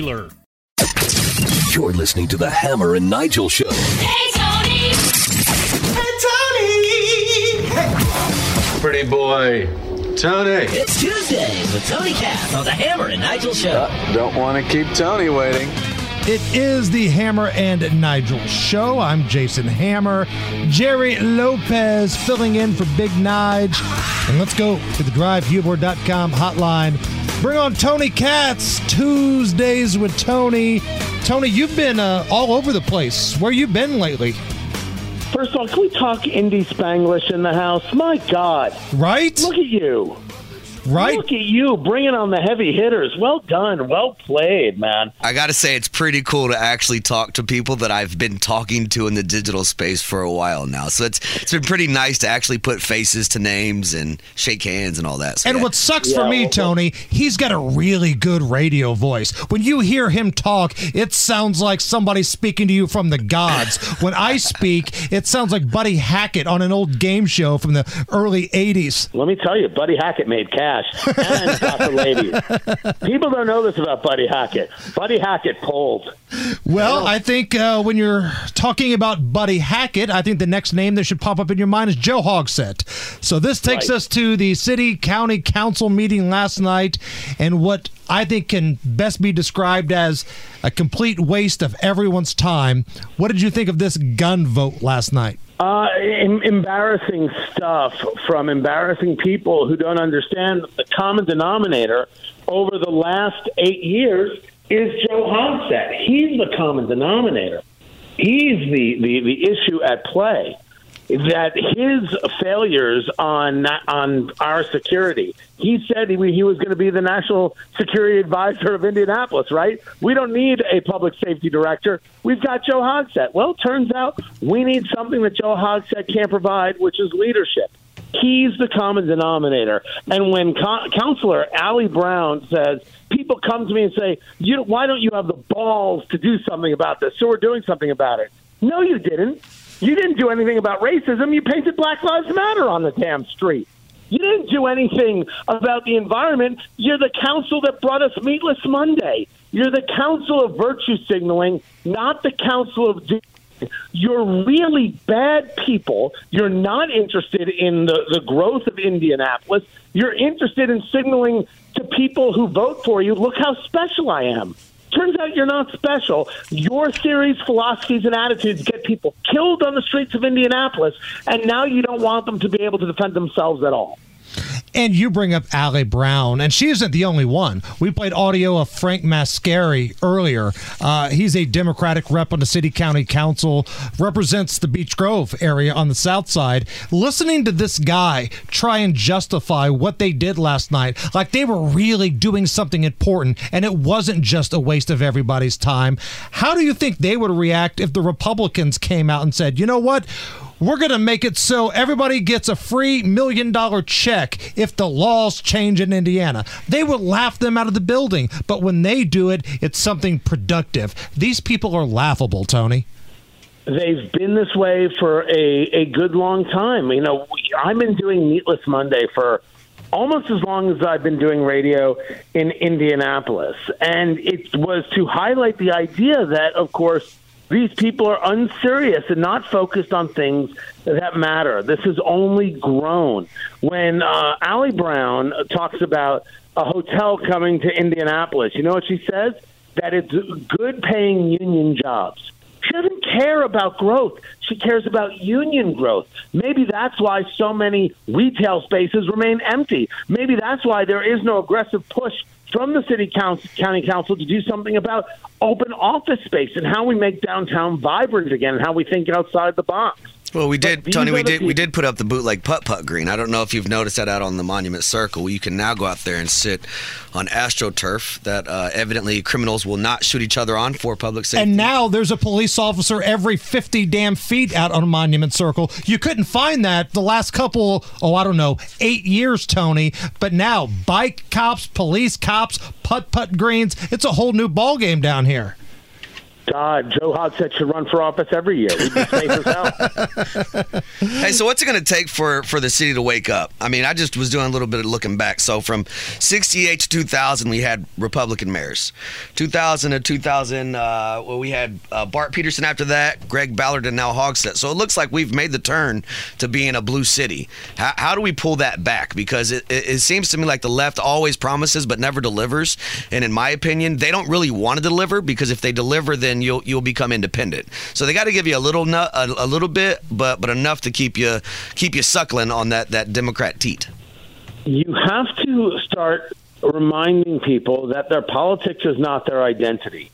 You're listening to the Hammer and Nigel Show. Hey, Tony! Hey, Tony! Hey. Pretty boy. Tony. It's Tuesday with Tony Katz on the Hammer and Nigel Show. Uh, don't want to keep Tony waiting. It is the Hammer and Nigel show. I'm Jason Hammer. Jerry Lopez filling in for Big Nige. And let's go to the drivehubler.com hotline. Bring on Tony Katz, Tuesdays with Tony. Tony, you've been uh, all over the place. Where you been lately? First of all, can we talk indie Spanglish in the house? My God. Right? Look at you. Right? Look at you bringing on the heavy hitters. Well done. Well played, man. I got to say, it's pretty cool to actually talk to people that I've been talking to in the digital space for a while now. So it's it's been pretty nice to actually put faces to names and shake hands and all that. So and yeah. what sucks for me, Tony, he's got a really good radio voice. When you hear him talk, it sounds like somebody speaking to you from the gods. when I speak, it sounds like Buddy Hackett on an old game show from the early 80s. Let me tell you, Buddy Hackett made cash and got the ladies. People don't know this about Buddy Hackett. Buddy Hackett pulled. Well, I think uh, when you're talking about Buddy Hackett, I think the next name that should pop up in your mind is Joe Hogsett. So this takes Right. us to the city county council meeting last night, and what I think can best be described as a complete waste of everyone's time. What did you think of this gun vote last night? Uh, em- embarrassing stuff from embarrassing people who don't understand the common denominator over the last eight years is Joe Hogsett. He's the common denominator. He's the, the, the issue at play. That his failures on on our security. He said he, he was going to be the national security advisor of Indianapolis. Right? We don't need a public safety director. We've got Joe Hogsett. Well, turns out we need something that Joe Hogsett can't provide, which is leadership. He's the common denominator. And when Co- Counselor Ali Brown says, people come to me and say, you, why don't you have the balls to do something about this? So we're doing something about it. No, you didn't. You didn't do anything about racism. You painted Black Lives Matter on the damn street. You didn't do anything about the environment. You're the council that brought us Meatless Monday. You're the council of virtue signaling, not the council of. You're really bad people. You're not interested in the, the growth of Indianapolis. You're interested in signaling to people who vote for you, look how special I am. Turns out you're not special. Your theories, philosophies, and attitudes get people killed on the streets of Indianapolis, and now you don't want them to be able to defend themselves at all. And you bring up Ali Brown, and she isn't the only one. We played audio of Frank Mascari earlier. Uh, he's a Democratic rep on the City County Council, represents the Beech Grove area on the south side. Listening to this guy try and justify what they did last night, like they were really doing something important, and it wasn't just a waste of everybody's time. How do you think they would react if the Republicans came out and said, you know what? We're going to make it so everybody gets a free million dollar check if the laws change in Indiana. They would laugh them out of the building, but when they do it, it's something productive. These people are laughable, Tony. They've been this way for a, a good long time. You know, I've been doing Meatless Monday for almost as long as I've been doing radio in Indianapolis. And it was to highlight the idea that, of course, these people are unserious and not focused on things that matter. This has only grown. When uh, Ali Brown talks about a hotel coming to Indianapolis, you know what she says? That it's good paying union jobs. She doesn't care about growth. She cares about union growth. Maybe that's why so many retail spaces remain empty. Maybe that's why there is no aggressive push from the city council, county council to do something about open office space and how we make downtown vibrant again and how we think outside the box. Well, we did, Tony. We did. We did put up the bootleg putt putt green. I don't know if you've noticed that out on the Monument Circle. You can now go out there and sit on AstroTurf that uh, evidently criminals will not shoot each other on for public safety. And now there's a police officer every 50 damn feet out on Monument Circle. You couldn't find that the last couple, oh, I don't know, eight years, Tony. But now, bike cops, police cops, putt putt greens. It's a whole new ballgame down here. God, Joe Hogsett should run for office every year. We'd be safe as hell. Hey, so what's it going to take for for the city to wake up? I mean, I just was doing a little bit of looking back. So from '68 to 2000, we had Republican mayors. 2000 to 2000, uh, well, we had uh, Bart Peterson. After that, Greg Ballard, and now Hogsett. So it looks like we've made the turn to being a blue city. How, how do we pull that back? Because it, it, it seems to me like the left always promises but never delivers. And in my opinion, they don't really want to deliver because if they deliver, then you'll you'll become independent. So they got to give you a little nut, a, a little bit, but but enough to keep you keep you suckling on that that Democrat teat. you have to start reminding people that their politics is not their identity.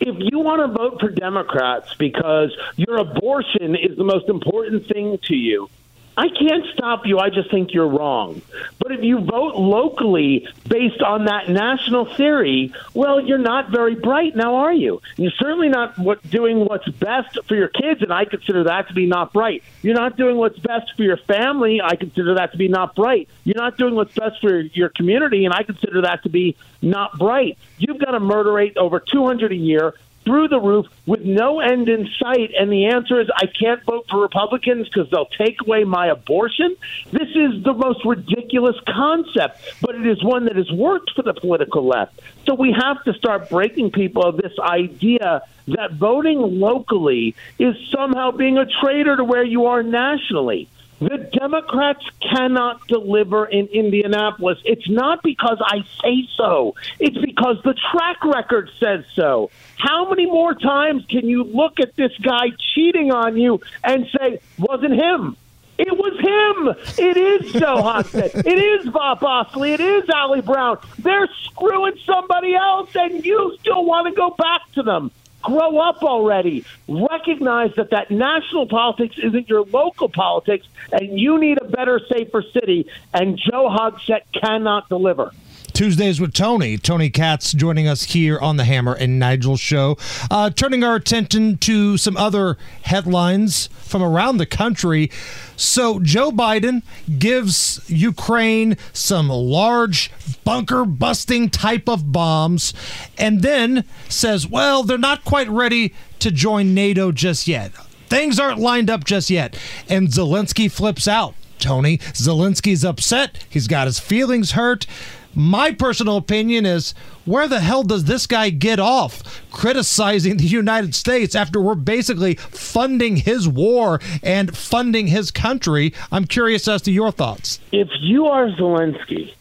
If you want to vote for Democrats because your abortion is the most important thing to you, I can't stop you. I just think you're wrong. But if you vote locally based on that national theory, well, you're not very bright now, are you? You're certainly not what, doing what's best for your kids, and I consider that to be not bright. You're not doing what's best for your family. I consider that to be not bright. You're not doing what's best for your community, and I consider that to be not bright. You've got a murder rate over 200 a year through the roof with no end in sight. And the answer is I can't vote for Republicans because they'll take away my abortion. This is the most ridiculous concept, but it is one that has worked for the political left. So we have to start breaking people of this idea that voting locally is somehow being a traitor to where you are nationally. The Democrats cannot deliver in Indianapolis. It's not because I say so. It's because the track record says so. How many more times can you look at this guy cheating on you and say, wasn't him? It was him. It is Joe. It is Vop Osili. It is Ali Brown. They're screwing somebody else, and you still want to go back to them. Grow up already. Recognize that that national politics isn't your local politics, and you need a better, safer city. And Joe Hogsett cannot deliver. Tuesdays with Tony. Tony Katz joining us here on the Hammer and Nigel show. Uh, turning our attention to some other headlines from around the country. So, Joe Biden gives Ukraine some large bunker busting type of bombs and then says, well, they're not quite ready to join NATO just yet. Things aren't lined up just yet. And Zelensky flips out. Tony, Zelensky's upset. He's got his feelings hurt. My personal opinion is where the hell does this guy get off criticizing the United States after we're basically funding his war and funding his country? I'm curious as to your thoughts. If you are Zelensky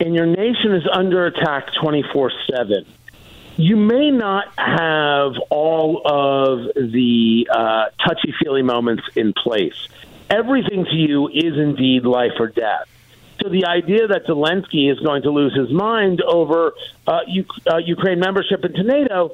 and your nation is under attack 24 7, you may not have all of the uh, touchy feely moments in place. Everything to you is indeed life or death. So the idea that Zelensky is going to lose his mind over uh, U- uh, Ukraine membership into NATO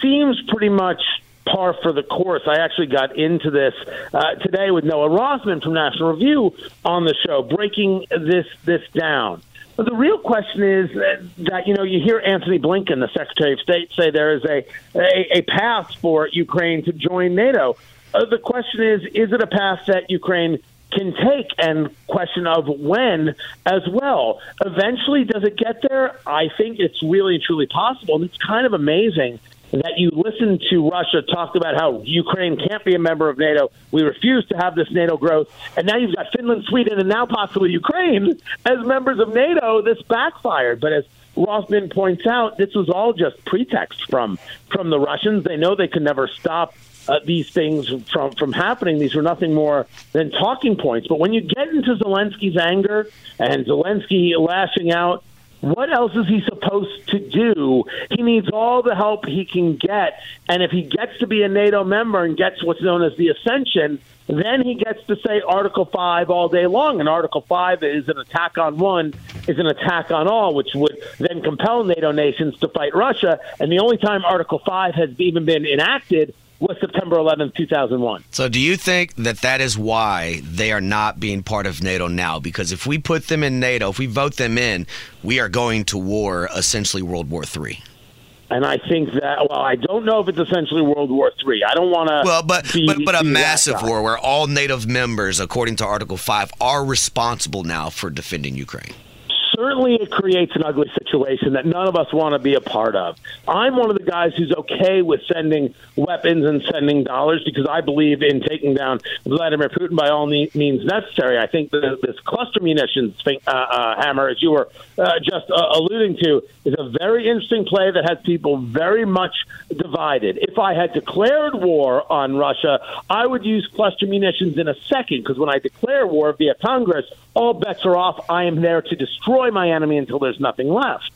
seems pretty much par for the course. I actually got into this uh, today with Noah Rothman from National Review on the show, breaking this this down. But the real question is that, you know you hear Antony Blinken, the Secretary of State, say there is a a, a path for Ukraine to join NATO. Uh, the question is, is it a path that Ukraine can take and question of when as well. Eventually, does it get there? I think it's really and truly possible. And it's kind of amazing that you listen to Russia talk about how Ukraine can't be a member of NATO. We refuse to have this NATO growth. And now you've got Finland, Sweden, and now possibly Ukraine as members of NATO. This backfired. But as Rothman points out, this was all just pretext from from the Russians. They know they can never stop uh, these things from from happening. These were nothing more than talking points. But when you get into Zelensky's anger and Zelensky lashing out, what else is he supposed to do? He needs all the help he can get, and if he gets to be a NATO member and gets what's known as the ascension. Then he gets to say Article 5 all day long. And Article 5 is an attack on one, is an attack on all, which would then compel NATO nations to fight Russia. And the only time Article 5 has even been enacted was September 11th, 2001. So, do you think that that is why they are not being part of NATO now? Because if we put them in NATO, if we vote them in, we are going to war, essentially World War III. And I think that well, I don't know if it's essentially World War III. I don't want to. Well, but be, but, but a massive war where all NATO members, according to Article Five, are responsible now for defending Ukraine. Certainly it creates an ugly situation that none of us want to be a part of. I'm one of the guys who's okay with sending weapons and sending dollars because I believe in taking down Vladimir Putin by all means necessary. I think that this cluster munitions thing, uh, uh, hammer, as you were uh, just uh, alluding to, is a very interesting play that has people very much divided. If I had declared war on Russia, I would use cluster munitions in a second because when I declare war via Congress, all bets are off. I am there to destroy my enemy until there's nothing left.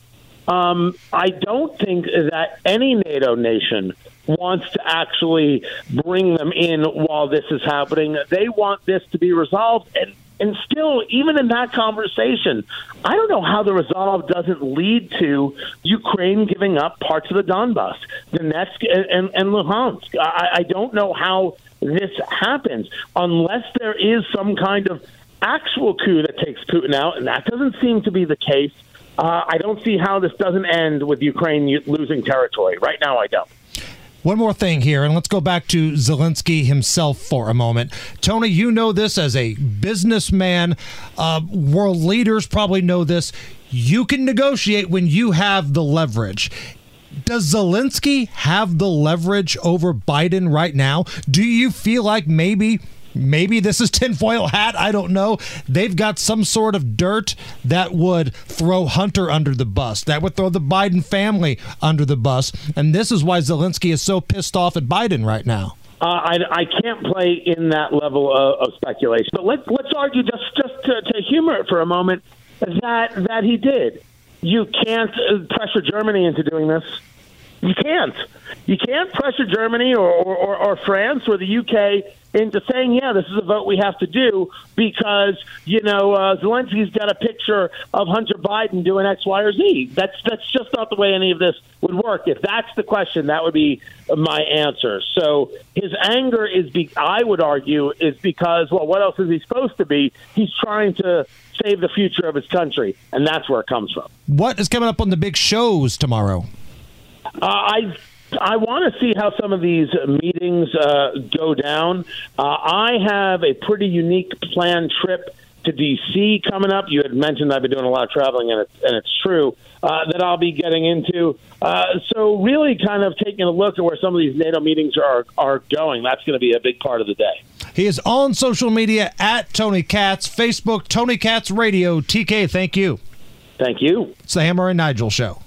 Um, I don't think that any NATO nation wants to actually bring them in while this is happening. They want this to be resolved. And, and still, even in that conversation, I don't know how the resolve doesn't lead to Ukraine giving up parts of the Donbass, Donetsk and, and, and Luhansk. I, I don't know how this happens unless there is some kind of actual coup that takes Putin out, and that doesn't seem to be the case. Uh, I don't see how this doesn't end with Ukraine losing territory. Right now, I don't. One more thing here, and let's go back to Zelensky himself for a moment. Tony, you know this as a businessman. Uh, world leaders probably know this. You can negotiate when you have the leverage. Does Zelensky have the leverage over Biden right now? Do you feel like maybe maybe this is tinfoil hat. I don't know. They've got some sort of dirt that would throw Hunter under the bus, that would throw the Biden family under the bus. And this is why Zelensky is so pissed off at Biden right now. Uh, I, I can't play in that level of, of speculation. But let's let's argue just just to, to humor it for a moment that that he did. You can't uh, pressure Germany into doing this. You can't. You can't pressure Germany or, or, or, France or the UK into saying, yeah, this is a vote we have to do because, you know, uh, Zelensky's got a picture of Hunter Biden doing X, Y, or Z. That's, that's just not the way any of this would work. If that's the question, that would be my answer. So his anger is, be- I would argue, is because, well, what else is he supposed to be? He's trying to save the future of his country, and that's where it comes from. What is coming up on the big shows tomorrow? Uh, I I want to see how some of these meetings uh, go down. Uh, I have a pretty unique planned trip to DC coming up. You had mentioned I've been doing a lot of traveling, and it's, and it's true uh, that I'll be getting into. Uh, so, really, kind of taking a look at where some of these NATO meetings are are going. That's going to be a big part of the day. He is on social media at Tony Katz, Facebook, Tony Katz Radio. TK, thank you. Thank you. It's the Hammer and Nigel Show.